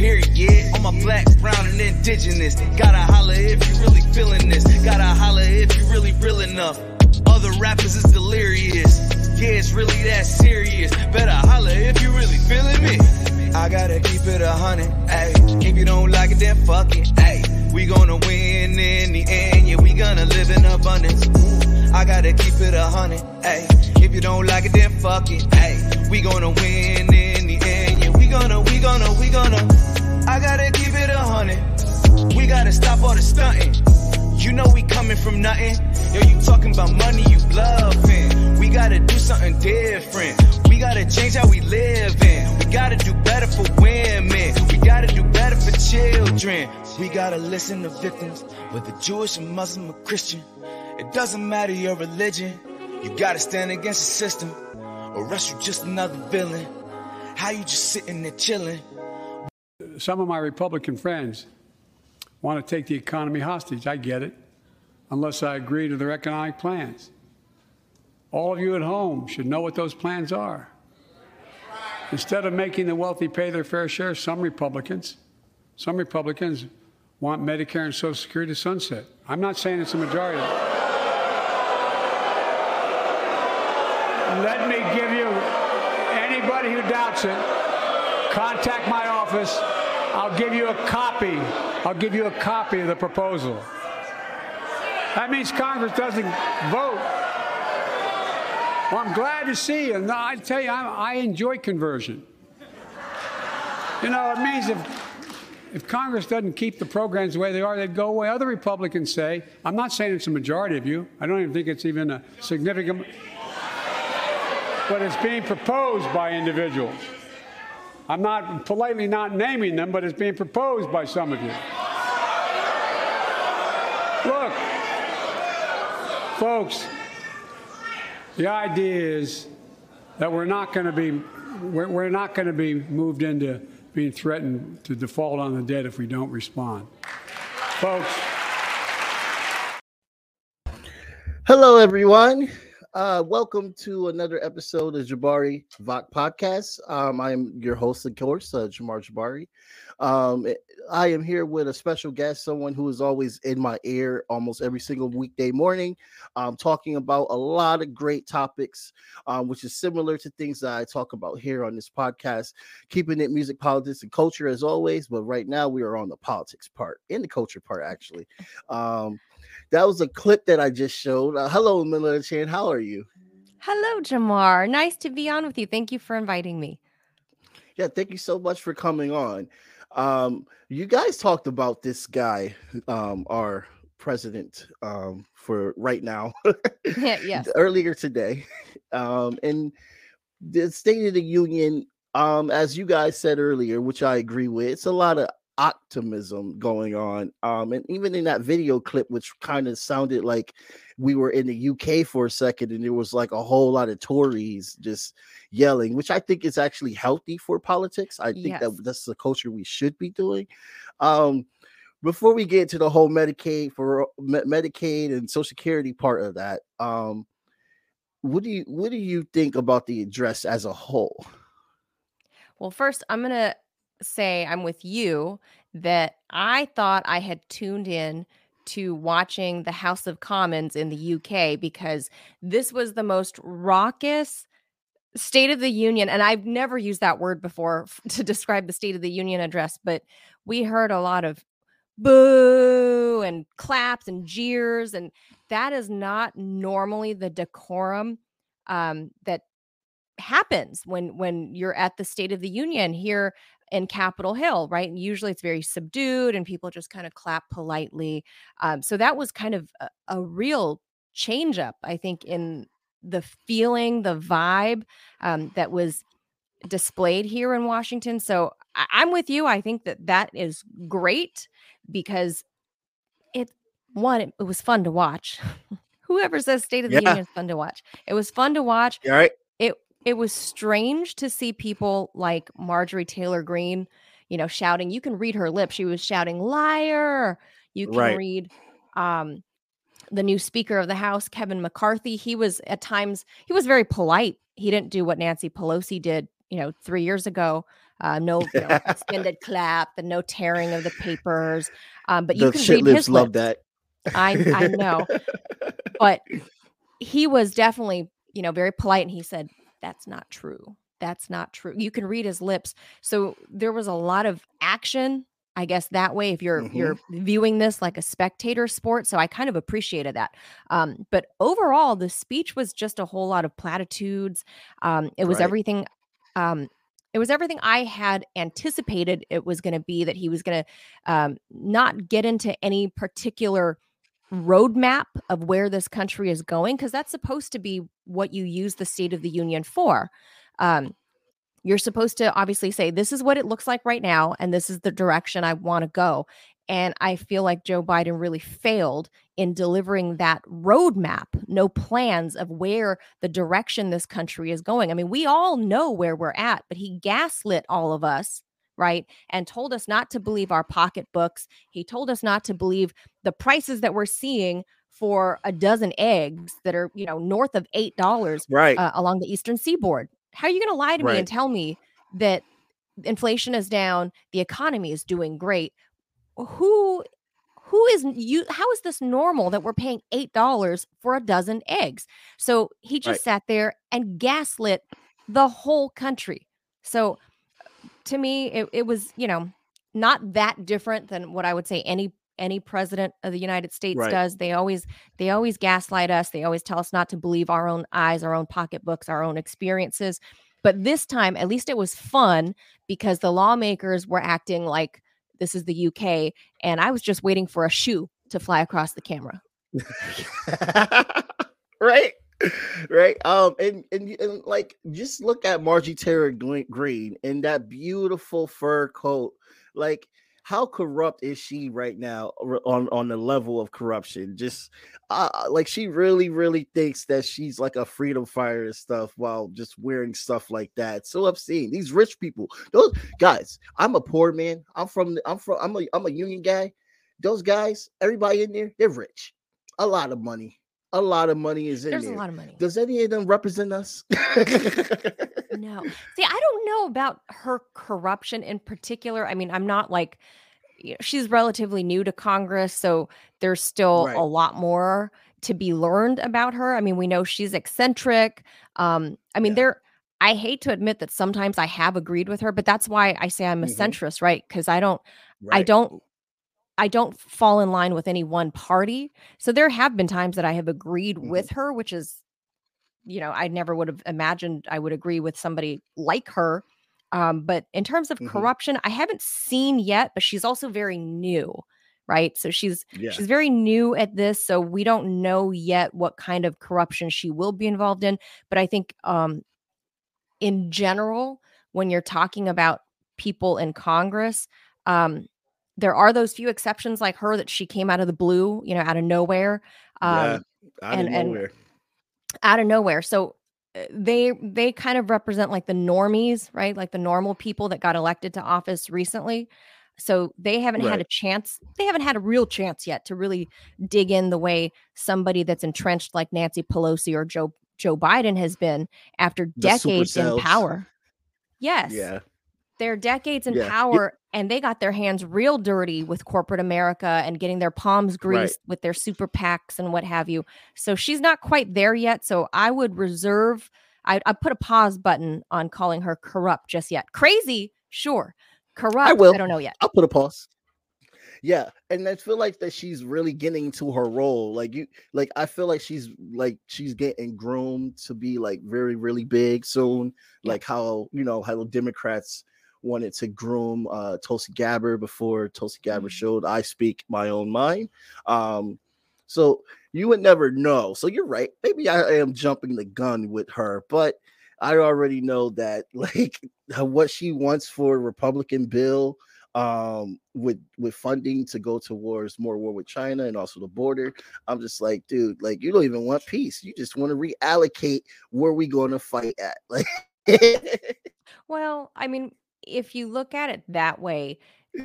period. On my black, brown, and indigenous. Gotta holler if you really feeling this. Gotta holler if you really real enough. Other rappers is delirious. Yeah, it's really that serious. Better holler if you really feeling me. I gotta keep it a hundred, ayy. If you don't like it, then fuck it, ayy. We gonna win in the end, yeah, we gonna live in abundance. I gotta keep it a hundred, ayy. If you don't like it, then fuck it, ayy. We gonna win in the end, yeah, we gonna, we gonna, we gonna. I gotta keep it a hundred. We gotta stop all the stunting. You know we coming from nothing. Yo, you talking about money, you bluffing. We gotta do something different. We gotta change how we live in. We gotta do better for women. We gotta do better for children. We gotta listen to victims, whether Jewish or Muslim or Christian. It doesn't matter your religion. You gotta stand against the system, or else you just another villain. How you just sitting there chilling? Some of my Republican friends want to take the economy hostage. I get it, unless I agree to their economic plans. All of you at home should know what those plans are. Instead of making the wealthy pay their fair share, some Republicans, some Republicans want Medicare and Social Security to sunset. I'm not saying it's a majority. Let me give you anybody who doubts it, contact my office. I'll give you a copy. I'll give you a copy of the proposal. That means Congress doesn't vote. Well, I'm glad to see you. No, I tell you, I, I enjoy conversion. You know, it means if if Congress doesn't keep the programs the way they are, they'd go away. Other Republicans say, I'm not saying it's a majority of you. I don't even think it's even a significant, but it's being proposed by individuals. I'm not politely not naming them, but it's being proposed by some of you. Look, folks, the idea is that we're not going to be we're, not going to be moved into being threatened to default on the debt if we don't respond. Folks. Hello, everyone. Uh, welcome to another episode of Jabari Vok Podcast. Um, I am your host, of course, uh, Jamar Jabari. Um, I am here with a special guest, someone who is always in my ear almost every single weekday morning, um, talking about a lot of great topics, um, which is similar to things that I talk about here on this podcast, keeping it music, politics, and culture as always. But right now, we are on the politics part, in the culture part, actually. Um, that was a clip that I just showed. Uh, hello, Manila Chan. How are you? Hello, Jamar. Nice to be on with you. Thank you for inviting me. Yeah, thank you so much for coming on. Um, you guys talked about this guy, um, our president, um, for right now. yeah, yes. Earlier today, um, and the State of the Union, um, as you guys said earlier, which I agree with, it's a lot of optimism going on. Um, and even in that video clip, which kind of sounded like we were in the UK for a second, and there was like a whole lot of Tories just yelling, which I think is actually healthy for politics. I think yes. that that's the culture we should be doing. Um, before we get to the whole Medicaid for Medicaid and Social Security part of that, um, what do you what do you think about the address as a whole? Well, first, I'm gonna say I'm with you that I thought I had tuned in to watching the House of Commons in the UK because this was the most raucous State of the Union. And I've never used that word before to describe the State of the Union address, but we heard a lot of boo and claps and jeers. And that is not normally the decorum um, that happens when when you're at the state of the union here in Capitol Hill, right? And usually it's very subdued and people just kind of clap politely. Um, so that was kind of a, a real change up, I think, in the feeling, the vibe um, that was displayed here in Washington. So I- I'm with you. I think that that is great because it, one, it, it was fun to watch. Whoever says State of the yeah. Union is fun to watch. It was fun to watch. All right it was strange to see people like Marjorie Taylor Greene, you know, shouting. You can read her lips. She was shouting, liar. You can right. read um, the new Speaker of the House, Kevin McCarthy. He was at times, he was very polite. He didn't do what Nancy Pelosi did you know, three years ago. Uh, no you know, extended clap, and no tearing of the papers. Um, but you can read lips his love lips. that. I I know, but he was definitely you know very polite, and he said that's not true. That's not true. You can read his lips. So there was a lot of action. I guess that way, if you're Mhm. you're viewing this like a spectator sport, so I kind of appreciated that. Um, but overall, the speech was just a whole lot of platitudes. Um, it was Right. everything. Um, it was everything I had anticipated it was going to be. That he was going to um, not get into any particular roadmap of where this country is going because that's supposed to be what you use the state of the union for. Um, you're supposed to obviously say this is what it looks like right now and this is the direction i want to go. And i feel like joe biden really failed in delivering that roadmap no plans of where the direction this country is going. I mean we all know where we're at but he gaslit all of us right and told us not to believe our pocketbooks. He told us not to believe the prices that we're seeing for a dozen eggs that are you know north of eight dollars Right. uh, along the eastern seaboard. How are you going to lie to me and tell me that inflation is down the economy is doing great? Who who is you how is this normal that we're paying eight dollars for a dozen eggs? So he just Right. sat there and gaslit the whole country. So to me it, it was you know not that different than what i would say any any president of the united states Right. does. They always they always gaslight us. They always tell us not to believe our own eyes our own pocketbooks our own experiences. But this time at least it was fun because the lawmakers were acting like this is the uk and i was just waiting for a shoe to fly across the camera. Right right? Um and, and and like just look at margie taylor greene in that beautiful fur coat. Like how corrupt is she right now on on the level of corruption? Just uh, like she really really thinks that she's like a freedom fighter and stuff while just wearing stuff like that. So obscene. These rich people those guys i'm a poor man. I'm from i'm from i'm a i'm a union guy. Those guys everybody in there they're rich. A lot of money a lot of money is in there's there a lot of money does any of them represent us No. See, I don't know about her corruption in particular. I mean, I'm not like you know, she's relatively new to Congress, so there's still Right. a lot more to be learned about her. I mean, we know she's eccentric. Um, I mean, Yeah. there I hate to admit that sometimes I have agreed with her, but that's why I say I'm a Mhm. centrist, right? Because I don't I don't I don't fall in line with any one party. So there have been times that I have agreed Mhm. with her, which is you know, I never would have imagined I would agree with somebody like her. Um, but in terms of Mhm. corruption, I haven't seen yet, but she's also very new, right? So she's yeah she's very new at this, so we don't know yet what kind of corruption she will be involved in. But I think um in general, when you're talking about people in Congress, um, there are those few exceptions like her that she came out of the blue, you know, out of nowhere. Um, yeah out and- of nowhere out of nowhere. So uh, they they kind of represent like the normies, right? Like the normal people that got elected to office recently. So they haven't had a chance. They haven't had a real chance yet to really dig in the way somebody that's entrenched like Nancy Pelosi or Joe Joe Biden has been after The decades in power. Yes yeah they're decades in Yeah. Power and they got their hands real dirty with corporate America and getting their palms Right. greased with their super PACs and what have you. So she's not quite there yet. So I would reserve, I, I put a pause button on calling her corrupt just yet. Crazy, sure. Corrupt, I, will. I don't know yet. I'll put a pause. Yeah, and I feel like that she's really getting to her role. Like you, like I feel like she's like she's getting groomed to be like very, really big soon. Like how you know how the Democrats wanted to groom uh Tulsi Gabbard before Tulsi Gabbard Mhm. showed I speak my own mind. Um, so you would never know. So you're right. Maybe I am jumping the gun with her, but I already know that like what she wants for Republican bill um with with funding to go towards more war with China and also the border. I'm just like, dude, like you don't even want peace. You just want to reallocate where we going to fight at. Like Well, I mean, if you look at it that way,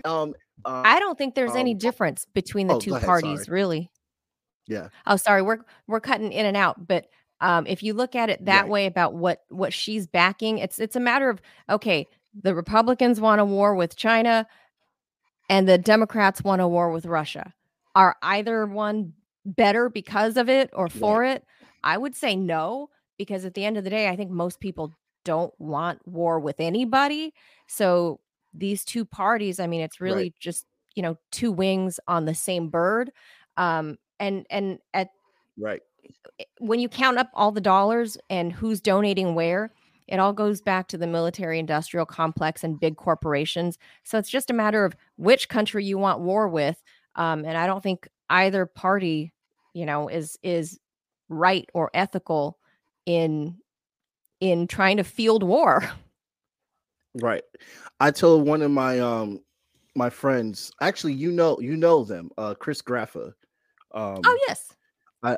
um uh, I don't think there's any um, difference between the oh, two ahead, parties, sorry. really. yeah. Oh, sorry, we're we're cutting in and out, but Um, if you look at it that Right. way about what what she's backing, it's it's a matter of okay, the Republicans want a war with China, and the Democrats want a war with Russia. Are either one better because of it or for it? I would say no, because at the end of the day, I think most people don't want war with anybody. So these two parties, I mean, it's really Right. just you know two wings on the same bird. Um, and and at Right. when you count up all the dollars and who's donating where, it all goes back to the military industrial complex and big corporations. So it's just a matter of which country you want war with. Um, and I don't think either party, you know, is is right or ethical in in trying to field war. Right. I told one of my um my friends, actually you know you know them, uh Chris Graffa. Um oh yes. I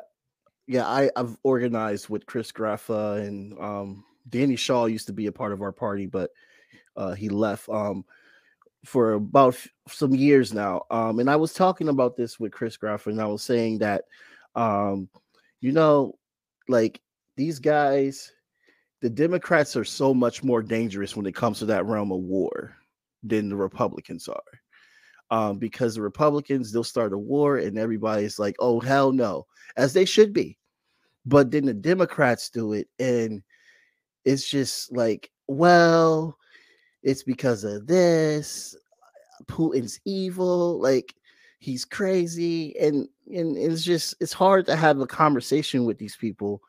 yeah, I, I've organized with Chris Graffa and um Danny Shaw used to be a part of our party, but uh he left um for about f- some years now. Um and I was talking about this with Chris Graffa and I was saying that um you know like these guys the Democrats are so much more dangerous when it comes to that realm of war than the Republicans are. Um, because the Republicans they'll start a war and everybody's like, oh hell no, as they should be. But then the Democrats do it, and it's just like, well, it's because of this. Putin's evil, like he's crazy, and and it's just it's hard to have a conversation with these people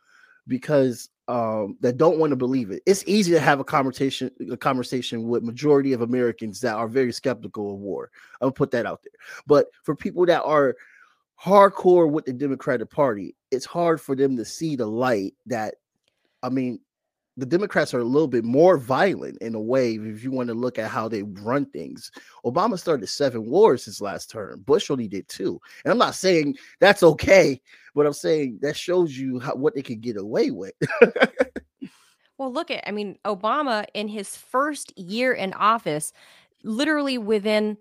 because um that don't want to believe it. It's easy to have a conversation a conversation with majority of Americans that are very skeptical of war. I'm gonna put that out there. But for people that are hardcore with the Democratic Party, it's hard for them to see the light that I mean the Democrats are a little bit more violent in a way if you want to look at how they run things. Obama started seven wars his last term. Bush only did two. And I'm not saying that's okay, but I'm saying that shows you how, what they could get away with. Well, look at, I mean, Obama in his first year in office, literally within,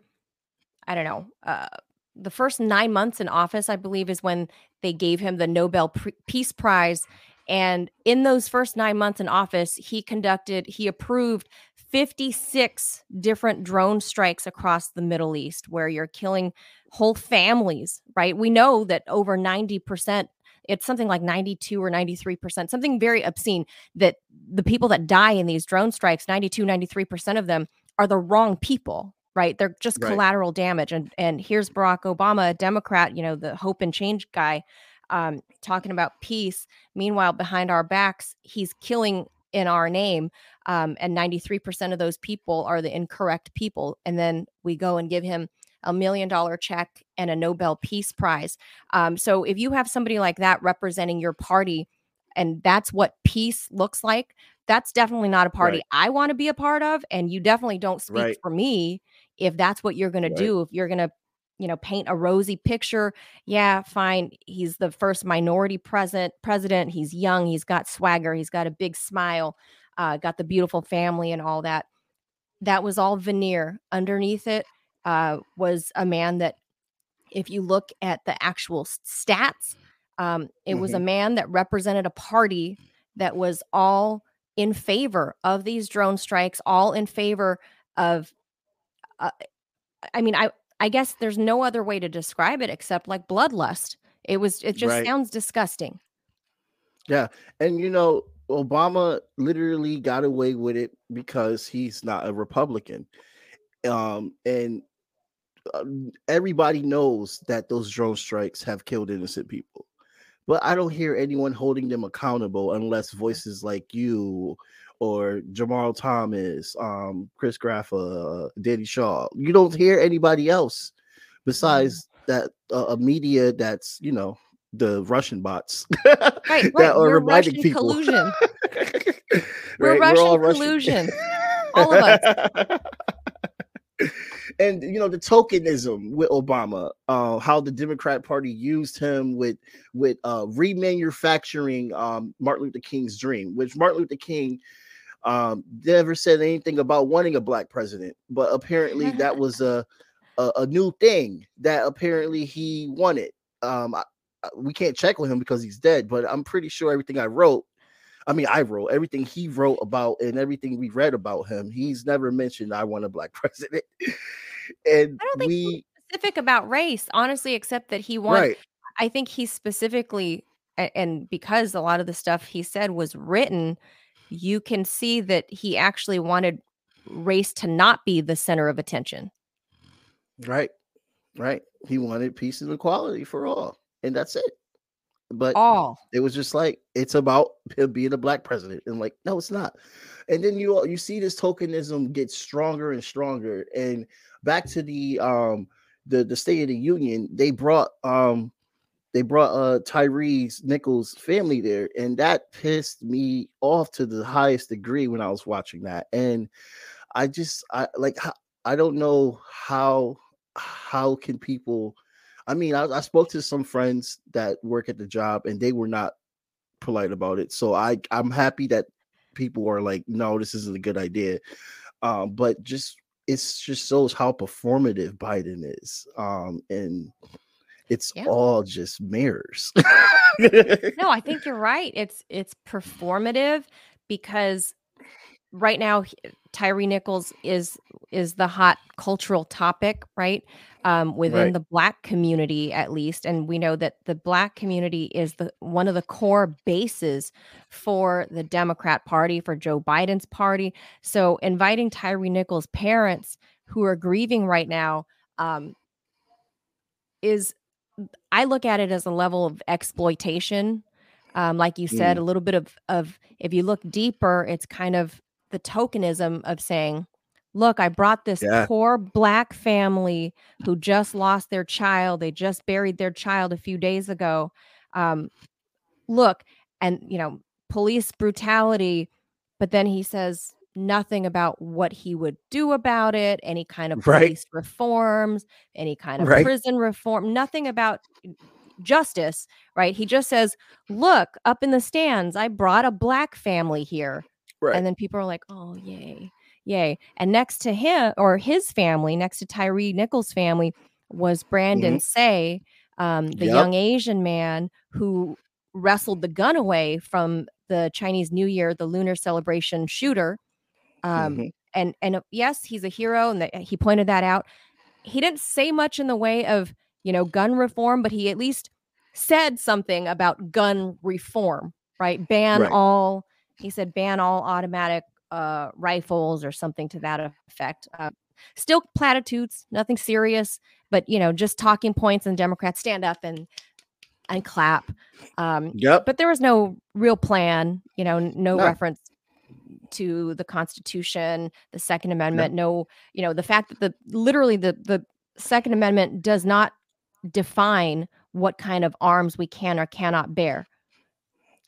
I don't know, uh, the first nine months in office, I believe, is when they gave him the Nobel Peace Prize. And in those first nine months in office, he conducted, he approved 56 different drone strikes across the Middle East where you're killing whole families, right? We know that over 90%, it's something like 92 or 93%, something very obscene that the people that die in these drone strikes 92 93% of them are the wrong people right they're just Right. collateral damage and and here's barack obama a democrat you know the hope and change guy um talking about peace meanwhile behind our backs he's killing in our name um and 93% of those people are the incorrect people and then we go and give him a million dollar check and a nobel peace prize um so if you have somebody like that representing your party and that's what peace looks like that's definitely not a party Right. i want to be a part of and you definitely don't speak Right. for me if that's what you're going Right. to do if you're going to you know paint a rosy picture yeah fine he's the first minority president president he's young he's got swagger he's got a big smile uh, got the beautiful family and all that that was all veneer underneath it uh, was a man that if you look at the actual stats um, it was a man that represented a party that was all in favor of these drone strikes, all in favor of. Uh, I mean, I I guess there's no other way to describe it except like bloodlust. It was. It just Right. sounds disgusting. Yeah. And you know, Obama literally got away with it because he's not a Republican. Um, and uh, everybody knows that those drone strikes have killed innocent people. But I don't hear anyone holding them accountable unless voices like you or Jamal Thomas, um, Chris Graffa, uh, Danny Shaw. You don't hear anybody else besides that uh, a media that's you know the Russian bots Right, that are We're reminding Russian people. collusion. Right, We're Russian all collusion. All of us. and you know the tokenism with Obama, uh, how the Democrat Party used him with with uh, remanufacturing um, Martin Luther King's dream, which Martin Luther King um, never said anything about wanting a black president, but apparently that was a, a a new thing that apparently he wanted. Um, I- uh, we can't check with him because he's dead, but I'm pretty sure everything I wrote, I mean, I wrote everything he wrote about and everything we read about him. He's never mentioned I want a black president. and I don't think we he's specific about race, honestly, except that he wants. right, I think he specifically, and because a lot of the stuff he said was written, you can see that he actually wanted race to not be the center of attention. right, right. He wanted peace and equality for all, and that's it. But All. it was just like it's about him being a black president, and like, no, it's not. And then you all you see this tokenism get stronger and stronger. And back to the um the the State of the Union, they brought um they brought uh Tyrese Nichols' family there, and that pissed me off to the highest degree when I was watching that. And I just I like I don't know how how can people I mean I, I spoke to some friends that work at the job and they were not polite about it. So I I'm happy that people are like, no, this isn't a good idea. Um, but just it's just shows how performative Biden is. Um, and it's Yeah. all just mirrors. No, I think you're right. It's it's performative because right now Tyree Nichols is is the hot cultural topic, right? Um, within Right. the black community, at least, and we know that the black community is the one of the core bases for the Democrat Party, for Joe Biden's party. So, inviting Tyree Nichols' parents, who are grieving right now, um, is I look at it as a level of exploitation. Um, like you said, a little bit of of if you look deeper, it's kind of the tokenism of saying, look, I brought this Yeah. poor black family who just lost their child. They just buried their child a few days ago. Um, look, and you know, police brutality, but then he says nothing about what he would do about it, any kind of Right. police reforms, any kind of Right. prison reform, nothing about justice, right? He just says, "Look, up in the stands, I brought a black family here." right. And then people are like, "Oh, yay. Yay." And next to him or his family, next to Tyree Nichols' family was Brandon Tsay, um, the Yep. young Asian man who wrestled the gun away from the Chinese New Year, the lunar celebration shooter. Um, Mhm. and and uh, yes, he's a hero, and that he pointed that out. He didn't say much in the way of you know gun reform, but he at least said something about gun reform, right? Ban Right. all. He said ban all automatic uh, rifles or something to that effect. Uh, still platitudes, nothing serious, but you know just talking points. And Democrats stand up and and clap. Um, Yep. but there was no real plan you know no No. reference to the constitution the second amendment no you know the fact that the literally the the second amendment does not define what kind of arms we can or cannot bear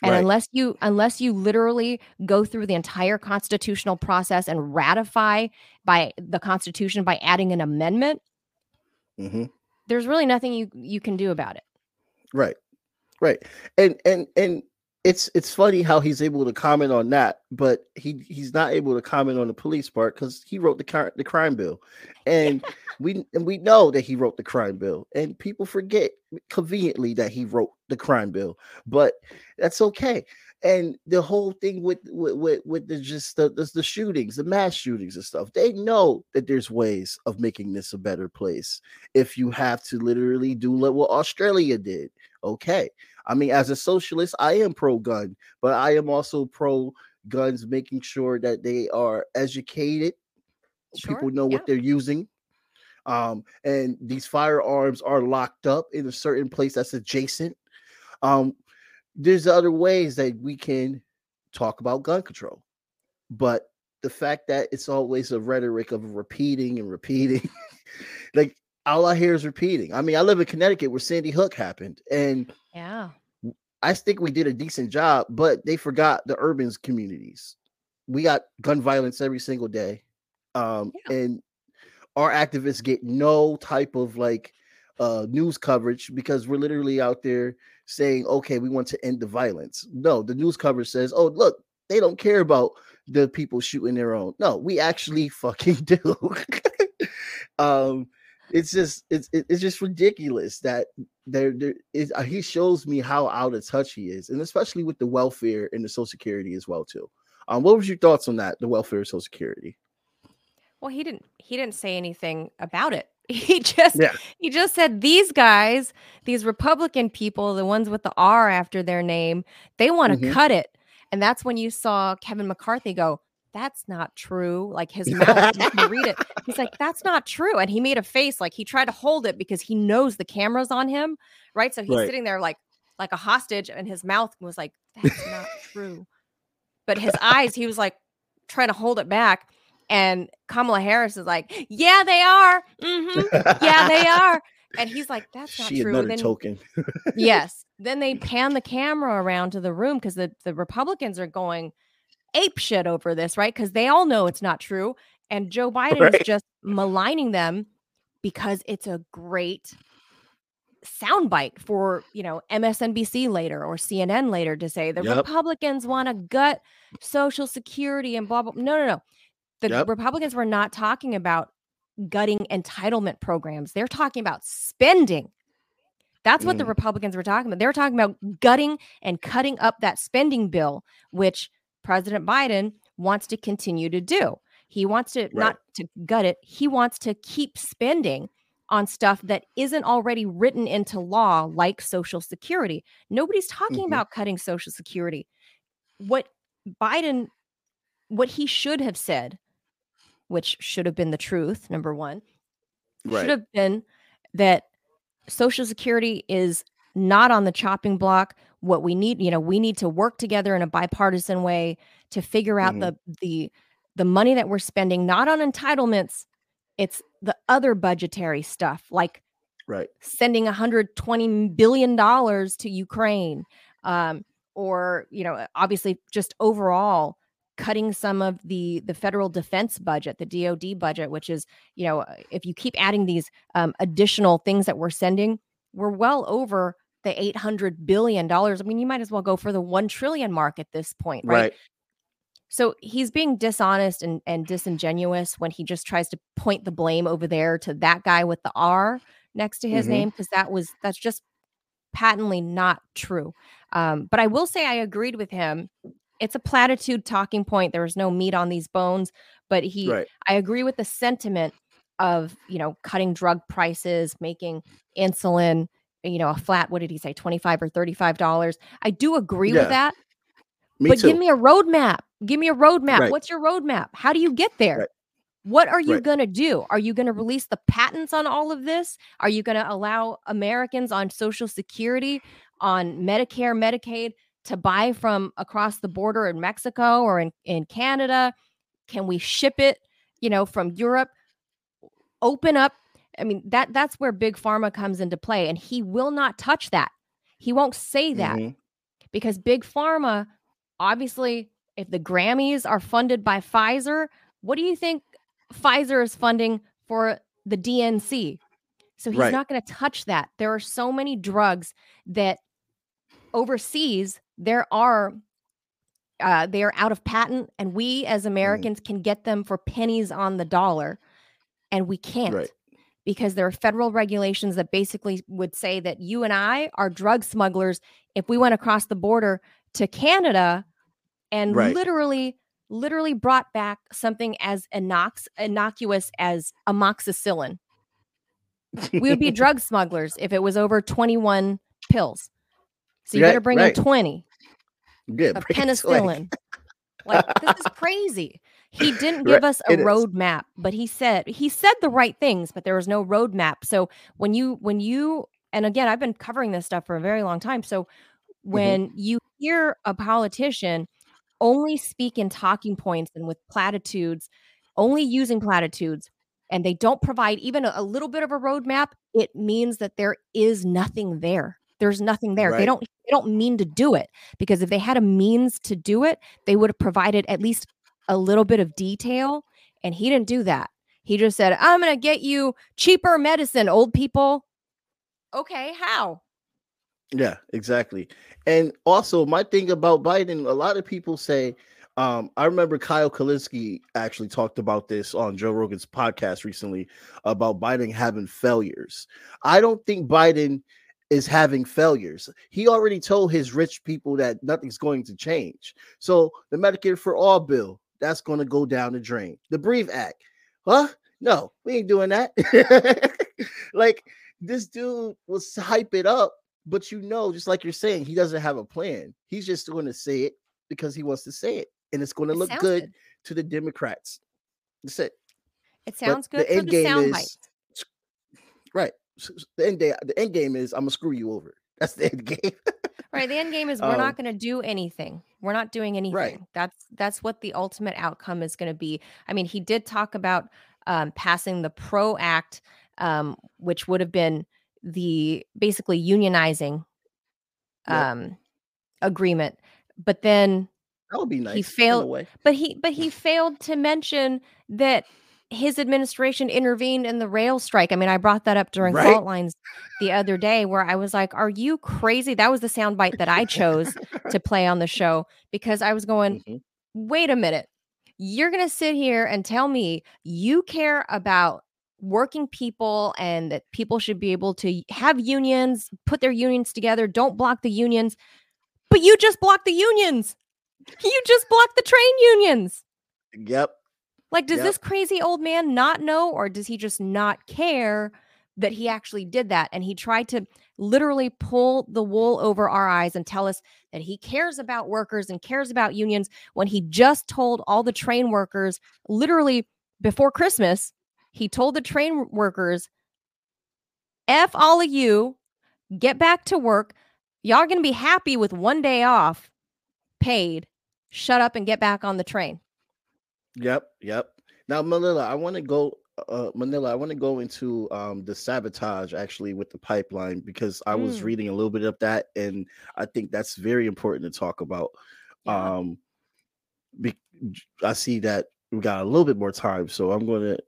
and Right. unless you unless you literally go through the entire constitutional process and ratify by the constitution by adding an amendment hmm there's really nothing you you can do about it Right. Right. And and and it's it's funny how he's able to comment on that, but he he's not able to comment on the police part because he wrote the cri- the crime bill, and we and we know that he wrote the crime bill, and people forget conveniently that he wrote the crime bill, but that's okay. And the whole thing with with with, with the just the, the the shootings, the mass shootings and stuff, they know that there's ways of making this a better place. If you have to literally do what Australia did, okay. I mean, as a socialist, I am pro gun, but I am also pro guns, making sure that they are educated. People know yeah. what they're using. Um, and these firearms are locked up in a certain place that's adjacent. Um, there's other ways that we can talk about gun control, but the fact that it's always a rhetoric of repeating and repeating, like all I hear is repeating. I mean, I live in Connecticut where Sandy Hook happened, and yeah I think we did a decent job, but they forgot the urban communities. We got gun violence every single day. Um, and our activists get no type of like uh news coverage because we're literally out there saying, okay, we want to end the violence. No, the news coverage says, oh, look, they don't care about the people shooting their own. No, we actually fucking do. um, it's just it's it's just ridiculous that there there is uh, he shows me how out of touch he is, and especially with the welfare and the social security as well too. Um, what was your thoughts on that? The welfare, social security. Well, he didn't he didn't say anything about it. He just Yeah. he just said these guys, these Republican people, the ones with the R after their name, they want to Mhm. cut it. And that's when you saw Kevin McCarthy go, that's not true. Like his mouth, you can read it. He's like, that's not true. And he made a face like he tried to hold it because he knows the camera's on him. Right. So he's Right. sitting there like like a hostage, and his mouth was like, that's not true. But his eyes, he was like trying to hold it back. And Kamala Harris is like, yeah, they are. hmm Yeah, they are. And he's like, that's not she true. another Then- token. yes. Then they pan the camera around to the room because the, the Republicans are going ape shit over this, right? Because they all know it's not true. And Joe Biden Right. is just maligning them because it's a great soundbite for, you know, MSNBC later or CNN later to say the Yep. Republicans want to gut Social Security and blah, blah. No, no, no. The Yep. Republicans were not talking about gutting entitlement programs. They're talking about spending. That's what the Mhm. Republicans were talking about. They were talking about gutting and cutting up that spending bill, which President Biden wants to continue to do. He wants to not to gut it, he wants to keep spending on stuff that isn't already written into law, like Social Security. Nobody's talking Mhm. about cutting Social Security. What Biden, what he should have said, which should have been the truth, number one, Right. should have been that Social Security is not on the chopping block. What we need, you know, we need to work together in a bipartisan way to figure out Mhm. the the the money that we're spending, not on entitlements. It's the other budgetary stuff, like Right. sending 120 billion dollars to Ukraine, um, or you know, obviously just overall cutting some of the the federal defense budget, the DoD budget, which is you know, if you keep adding these um, additional things that we're sending, we're well over the 800 billion dollars. I mean, you might as well go for the 1 trillion mark at this point, right? Right. So he's being dishonest and, and disingenuous when he just tries to point the blame over there to that guy with the R next to his Mhm. name because that was that's just patently not true. Um, but I will say I agreed with him. It's a platitude talking point. There was no meat on these bones, but he Right. I agree with the sentiment of you know cutting drug prices, making insulin, you know, a flat. What did he say, twenty five or thirty five dollars? I do agree Yeah, with that Me but too. give me a roadmap. Give me a roadmap. Right. What's your roadmap? How do you get there? Right. What are you Right. going to do? Are you going to release the patents on all of this? Are you going to allow Americans on Social Security, on Medicare, Medicaid to buy from across the border in Mexico or in, in Canada? Can we ship it, you know, from Europe? Open up. I mean, that that's where big pharma comes into play. And he will not touch that. He won't say that Mhm. because big pharma obviously if the grammys are funded by pfizer what do you think pfizer is funding for the dnc so he's Right. not going to touch that there are so many drugs that overseas there are uh, they are out of patent and we as americans can get them for pennies on the dollar and we can't Right. Because there are federal regulations that basically would say that you and I are drug smugglers if we went across the border to Canada and Right. literally literally brought back something as innox- innocuous as amoxicillin. We would be drug smugglers if it was over 21 pills. So you Right, better bring right. in 20 Good. of penicillin. Like this is crazy. He didn't give Right, us a roadmap, but he said he said the right things, but there was no roadmap. So when you when you and again, I've been covering this stuff for a very long time. So Mm-hmm. when you hear a politician only speak in talking points and with platitudes, only using platitudes, and they don't provide even a, a little bit of a roadmap, it means that there is nothing there. There's nothing there. They don't they don't mean to do it because if they had a means to do it, they would have provided at least a little bit of detail. And he didn't do that. He just said, I'm going to get you cheaper medicine, old people. Okay, how? Yeah, exactly. And also, my thing about Biden, a lot of people say, Um, I remember Kyle Kulinski actually talked about this on Joe Rogan's podcast recently about Biden having failures. I don't think Biden is having failures. He already told his rich people that nothing's going to change. So the Medicare for All bill, that's going to go down the drain. The Breathe Act, huh? No, we ain't doing that. like this dude will hype it up, but you know, just like you're saying, he doesn't have a plan. He's just going to say it because he wants to say it, and it's going to It look good, good. to the Democrats. That's it. It But sounds the good for end the game sound is- bites. Right. The end day, the end game is I'm gonna screw you over. That's the end game. Right. The end game is we're Um, not going to do anything. We're not doing anything. That's that's what the ultimate outcome is going to be. I mean, he did talk about um, passing the Pro Act, um, which would have been the basically unionizing Yep. um, agreement. But then that would be nice. in a failed- way. But he but he failed to mention that his administration intervened in the rail strike. I mean, I brought that up during Right. fault lines the other day where I was like, "Are you crazy?" That was the soundbite that I chose to play on the show because I was going, Mhm. "Wait a minute. You're going to sit here and tell me you care about working people and that people should be able to have unions, put their unions together, don't block the unions, but you just block the unions. You just blocked the train unions. Yep. Like, does Yep. this crazy old man not know, or does he just not care that he actually did that? And he tried to literally pull the wool over our eyes and tell us that he cares about workers and cares about unions when he just told all the train workers, literally before Christmas, he told the train workers, F all of you, get back to work. Y'all going to be happy with one day off paid. Shut up and get back on the train. Yep. Yep. Now, Manila, I want to go. Uh, Manila, I want to go into um, the sabotage actually with the pipeline because I was Mm. reading a little bit of that, and I think that's very important to talk about. Yeah. Um, be, I see that we got a little bit more time, so I'm gonna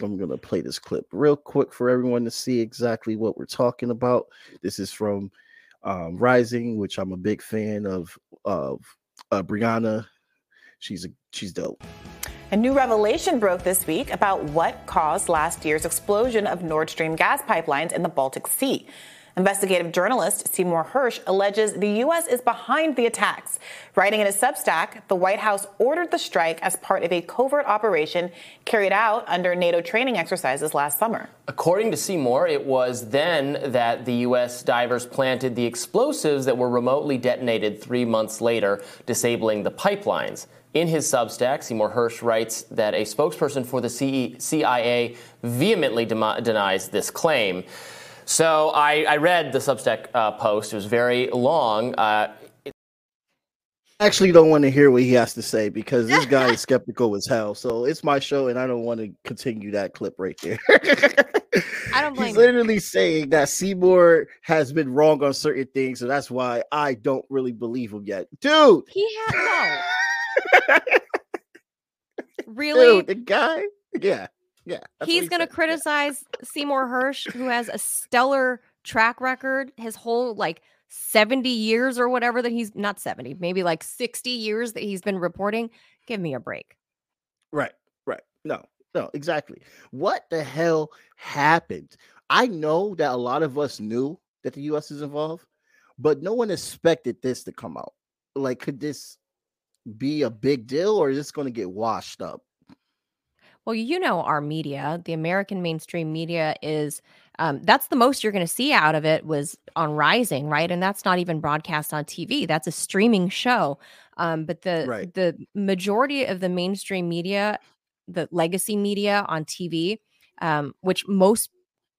I'm gonna play this clip real quick for everyone to see exactly what we're talking about. This is from um, Rising, which I'm a big fan of of uh, Briahna. She's a she's dope. A new revelation broke this week about what caused last year's explosion of Nord Stream gas pipelines in the Baltic Sea. Investigative journalist Seymour Hersh alleges the U.S. is behind the attacks. Writing in a Substack, the White House ordered the strike as part of a covert operation carried out under NATO training exercises last summer. According to Seymour, it was then that the U.S. divers planted the explosives that were remotely detonated three months later, disabling the pipelines. In his Substack, Seymour Hersh writes that a spokesperson for the CIA vehemently denies this claim. So I, I read the Substack uh, post. It was very long. Uh, actually don't want to hear what he has to say because this guy is skeptical as hell. So it's my show, and I don't want to continue that clip right there. I don't blame He's you. literally saying that Seymour has been wrong on certain things, so that's why I don't really believe him yet, dude. He has no. really? Dude, the guy, yeah, yeah. He's going to said, yeah. criticize Seymour Hersh, who has a stellar track record his whole like 70 years or whatever that he's not 70, maybe like 60 years that he's been reporting. Give me a break. Right, right. No, no, exactly. What the hell happened? I know that a lot of us knew that the US is involved, but no one expected this to come out. Like, could this be a big deal or is this going to get washed up? Well, you know, our media, the American mainstream media is um, that's the most you're going to see out of it was on Rising, right? And that's not even broadcast on TV. That's a streaming show. Um, but the Right. the majority of the mainstream media, the legacy media on TV, um, which most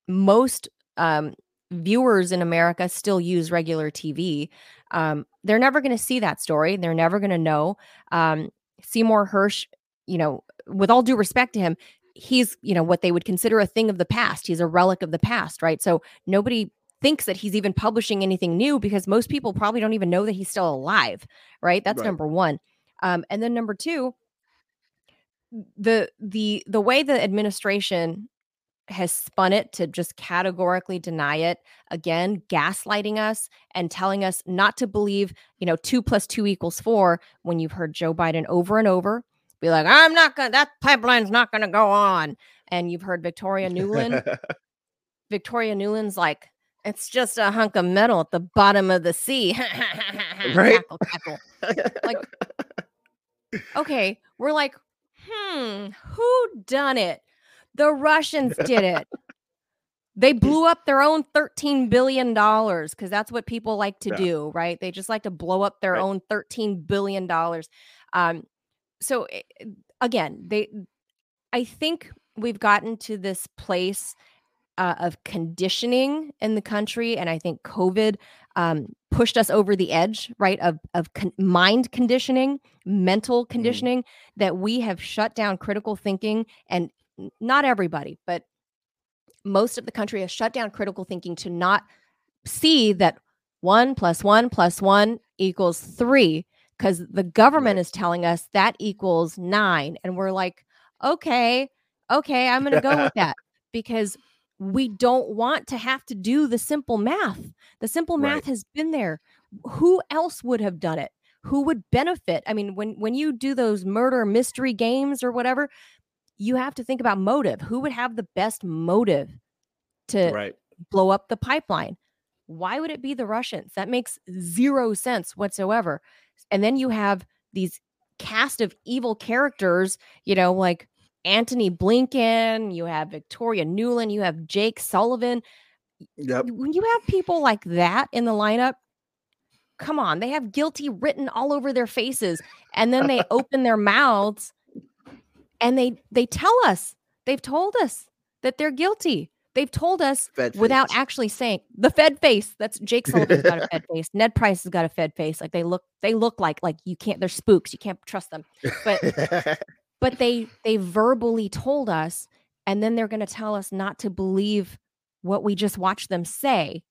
most um, viewers in America still use regular TV, um, they're never going to see that story. They're never going to know. Um, Seymour Hersh, you know, with all due respect to him, he's, you know, what they would consider a thing of the past. He's a relic of the past, right? So nobody thinks that he's even publishing anything new because most people probably don't even know that he's still alive, right? That's Right. number one. Um, and then number two, the the the way the administration has spun it to just categorically deny it again gaslighting us and telling us not to believe you know two plus two equals four when you've heard joe biden over and over be like i'm not gonna that pipeline's not gonna go on and you've heard victoria Nuland. victoria Nuland's like it's just a hunk of metal at the bottom of the sea Right. Like okay we're like hmm who done it the russians did it they blew up their own 13 billion dollars because that's what people like to Yeah. do right they just like to blow up their Right. own 13 billion dollars um so eh, again they i think we've gotten to this place uh, of conditioning in the country and i think covid um, pushed us over the edge right of of con- mind conditioning mental conditioning that we have shut down critical thinking and not everybody but most of the country has shut down critical thinking to not see that one plus one plus one equals three because the government Right. is telling us that equals nine and we're like okay okay i'm gonna go with that because we don't want to have to do the simple math the simple math Right. has been there who else would have done it who would benefit i mean when when you do those murder mystery games or whatever you have to think about motive who would have the best motive to right. blow up the pipeline why would it be the russians that makes zero sense whatsoever and then you have these cast of evil characters you know like Antony Blinken, you have Victoria Nuland, you have Jake Sullivan. Yep. When you have people like that in the lineup, come on, they have guilty written all over their faces and then they open their mouths and they they tell us, they've told us that they're guilty. They've told us Fed without face. actually saying the Fed face. That's Jake Sullivan's got a Fed face. Ned Price has got a Fed face. Like they look, they look like like you can't. They're spooks. You can't trust them. But but they they verbally told us and then they're going to tell us not to believe what we just watched them say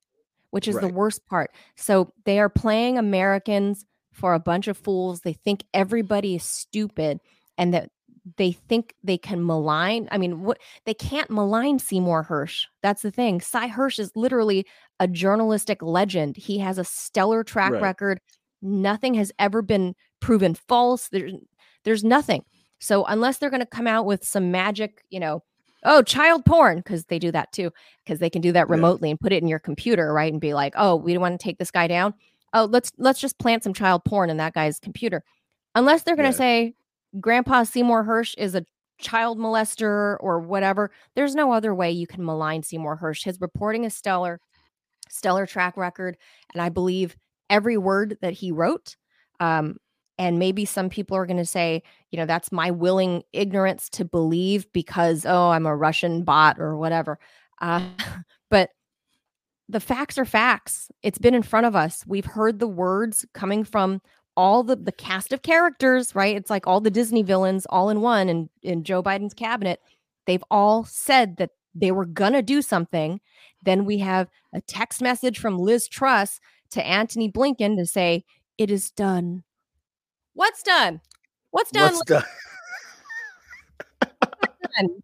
which is the worst part so they are playing americans for a bunch of fools they think everybody is stupid and that they think they can malign i mean what they can't malign seymour hersh that's the thing sy hersh is literally a journalistic legend he has a stellar track Right. record nothing has ever been proven false there's there's nothing so unless they're going to come out with some magic, you know, oh, child porn, because they do that too, because they can do that Yeah. remotely and put it in your computer, right? And be like, oh, we want to take this guy down. Oh, let's let's just plant some child porn in that guy's computer. Unless they're going to Yeah. say Grandpa Seymour Hersh is a child molester or whatever, there's no other way you can malign Seymour Hersh. His reporting is stellar, stellar track record, and I believe every word that he wrote. Um, and maybe some people are going to say, you know, that's my willing ignorance to believe because, oh, I'm a Russian bot or whatever. Uh, but the facts are facts. It's been in front of us. We've heard the words coming from all the the cast of characters, right? It's like all the Disney villains all in one and in Joe Biden's cabinet. They've all said that they were gonna do something. Then we have a text message from Liz Truss to Antony Blinken to say it is done. What's done? What's done? What's done?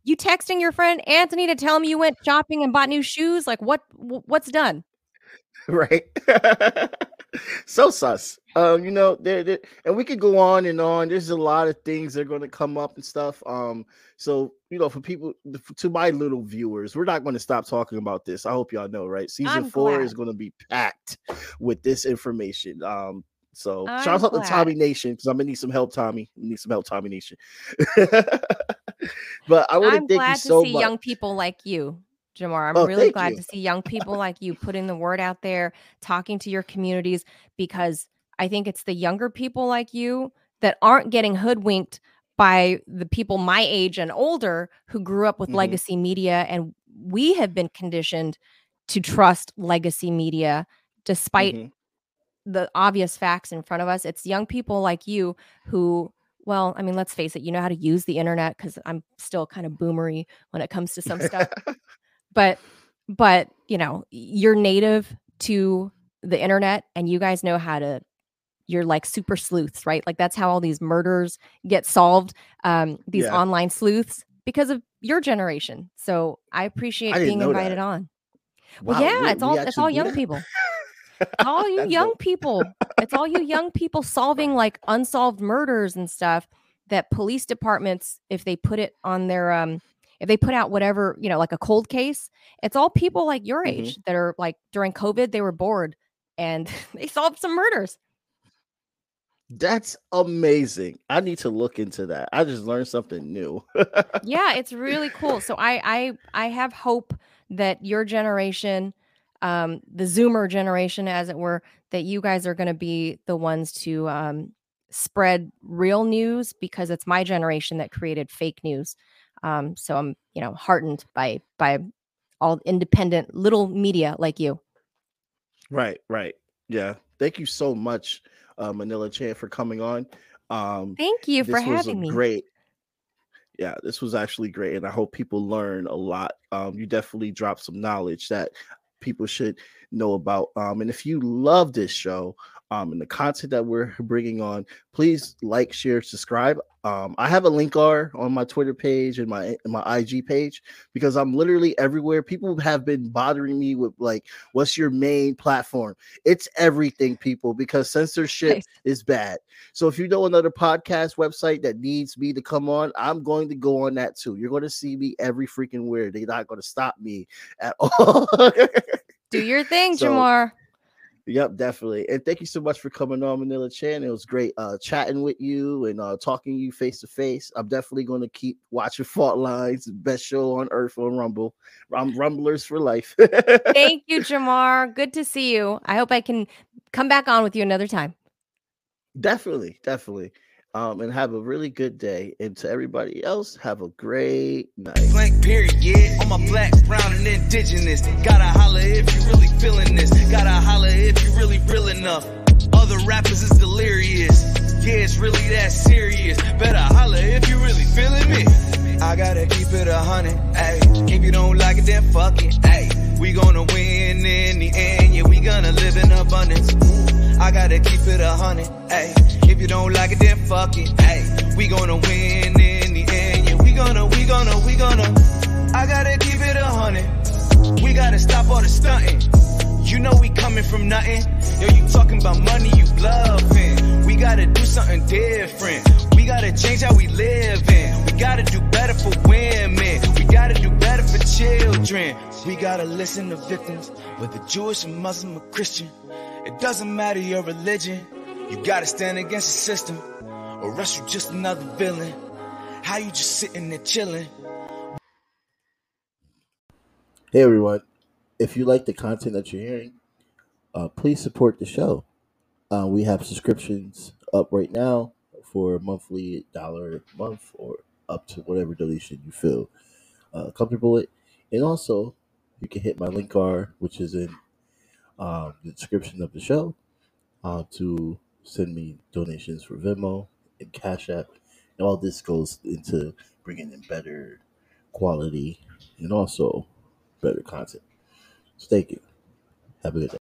You texting your friend Anthony to tell him you went shopping and bought new shoes? Like what? What's done? right? so sus. Um, you know, there, there, and we could go on and on. There's a lot of things that are going to come up and stuff. Um, so you know, for people, to my little viewers, we're not going to stop talking about this. I hope y'all know, right? Season I'm four glad. is going to be packed with this information. Um, so I'm shout out to. Tommy Nation because I'm gonna need some help, Tommy. Need some help, Tommy Nation. but I want to I'm thank glad you to so see much. young people like you, Jamar. I'm Oh, really glad you. to see young people like you putting the word out there, talking to your communities, because I think it's the younger people like you that aren't getting hoodwinked by the people my age and older who grew up with Mhm. legacy media. And we have been conditioned to trust legacy media despite Mhm. the obvious facts in front of us. It's young people like you who, well, I mean, let's face it, you know how to use the internet because I'm still kind of boomery when it comes to some stuff. But, but, you know, you're native to the internet and you guys know how to. You're like super sleuths, right? Like that's how all these murders get solved. Um, these Yeah. online sleuths because of your generation. So I appreciate I being invited that. on. Well, yeah, we- it's all it's all young people. All you young people. It's all you young people solving like unsolved murders and stuff that police departments, if they put it on their um if they put out whatever, you know, like a cold case, it's all people like your Mhm. age that are like during COVID, they were bored and they solved some murders. That's amazing. I need to look into that. I just learned something new. yeah it's really cool so i i i have hope that your generation um the zoomer generation as it were that you guys are going to be the ones to um spread real news because it's my generation that created fake news um so i'm you know heartened by by all independent little media like you Right, right. Yeah. Thank you so much, uh, Manila Chan, for coming on. Um, thank you for this was a having me Great. Yeah, this was actually great, and I hope people learn a lot. Um, you definitely dropped some knowledge that people should know about. Um, and if you love this show, um, and the content that we're bringing on, please like, share, subscribe. Um, I have a link R on my Twitter page and my my IG page because I'm literally everywhere. People have been bothering me with like, "What's your main platform?" It's everything, people, because censorship Nice. is bad. So if you know another podcast website that needs me to come on, I'm going to go on that too. You're going to see me every freaking where. They're not going to stop me at all. do your thing So- jamar Yep, definitely. And thank you so much for coming on, Manila Chan. It was great uh chatting with you and uh talking to you face to face. I'm definitely going to keep watching Fault Lines, best show on earth on Rumble. Rum- Rumblers for life. thank you jamar good to see you i hope i can come back on with you another time definitely, definitely. Um, and have a really good day. And to everybody else, have a great night. Blank period, yeah. On my black, brown, and indigenous. Gotta holla if you really feeling this. Gotta holla if you really real enough. Other rappers is delirious. Yeah, it's really that serious. Better holla if you really feeling me. I gotta keep it a hundred, ayy. If you don't like it, then fuck it, ayy. We gonna win in the end, yeah, we gonna live in abundance. I gotta keep it a hundred, ayy. If you don't like it, then fuck it, ayy. We gonna win in the end, yeah, we gonna, we gonna, we gonna. I gotta keep it a hundred. We gotta stop all the stunting. You know we coming from nothing. Yo, you talking about money, you bluffing. We gotta do something different. We gotta change how we live in. We gotta do better for women. We gotta do better for children. We gotta listen to victims, whether Jewish or Muslim or Christian. It doesn't matter your religion. You gotta stand against the system, or else you just another villain. How you just sitting there chilling? Hey everyone, if you like the content that you're hearing, uh, please support the show. Uh, we have subscriptions up right now for monthly dollar a month or up to whatever donation you feel uh, comfortable with. And also, you can hit my link R, which is in um, the description of the show, uh, to send me donations for Venmo and Cash App. And all this goes into bringing in better quality and also better content. So thank you. Have a good day.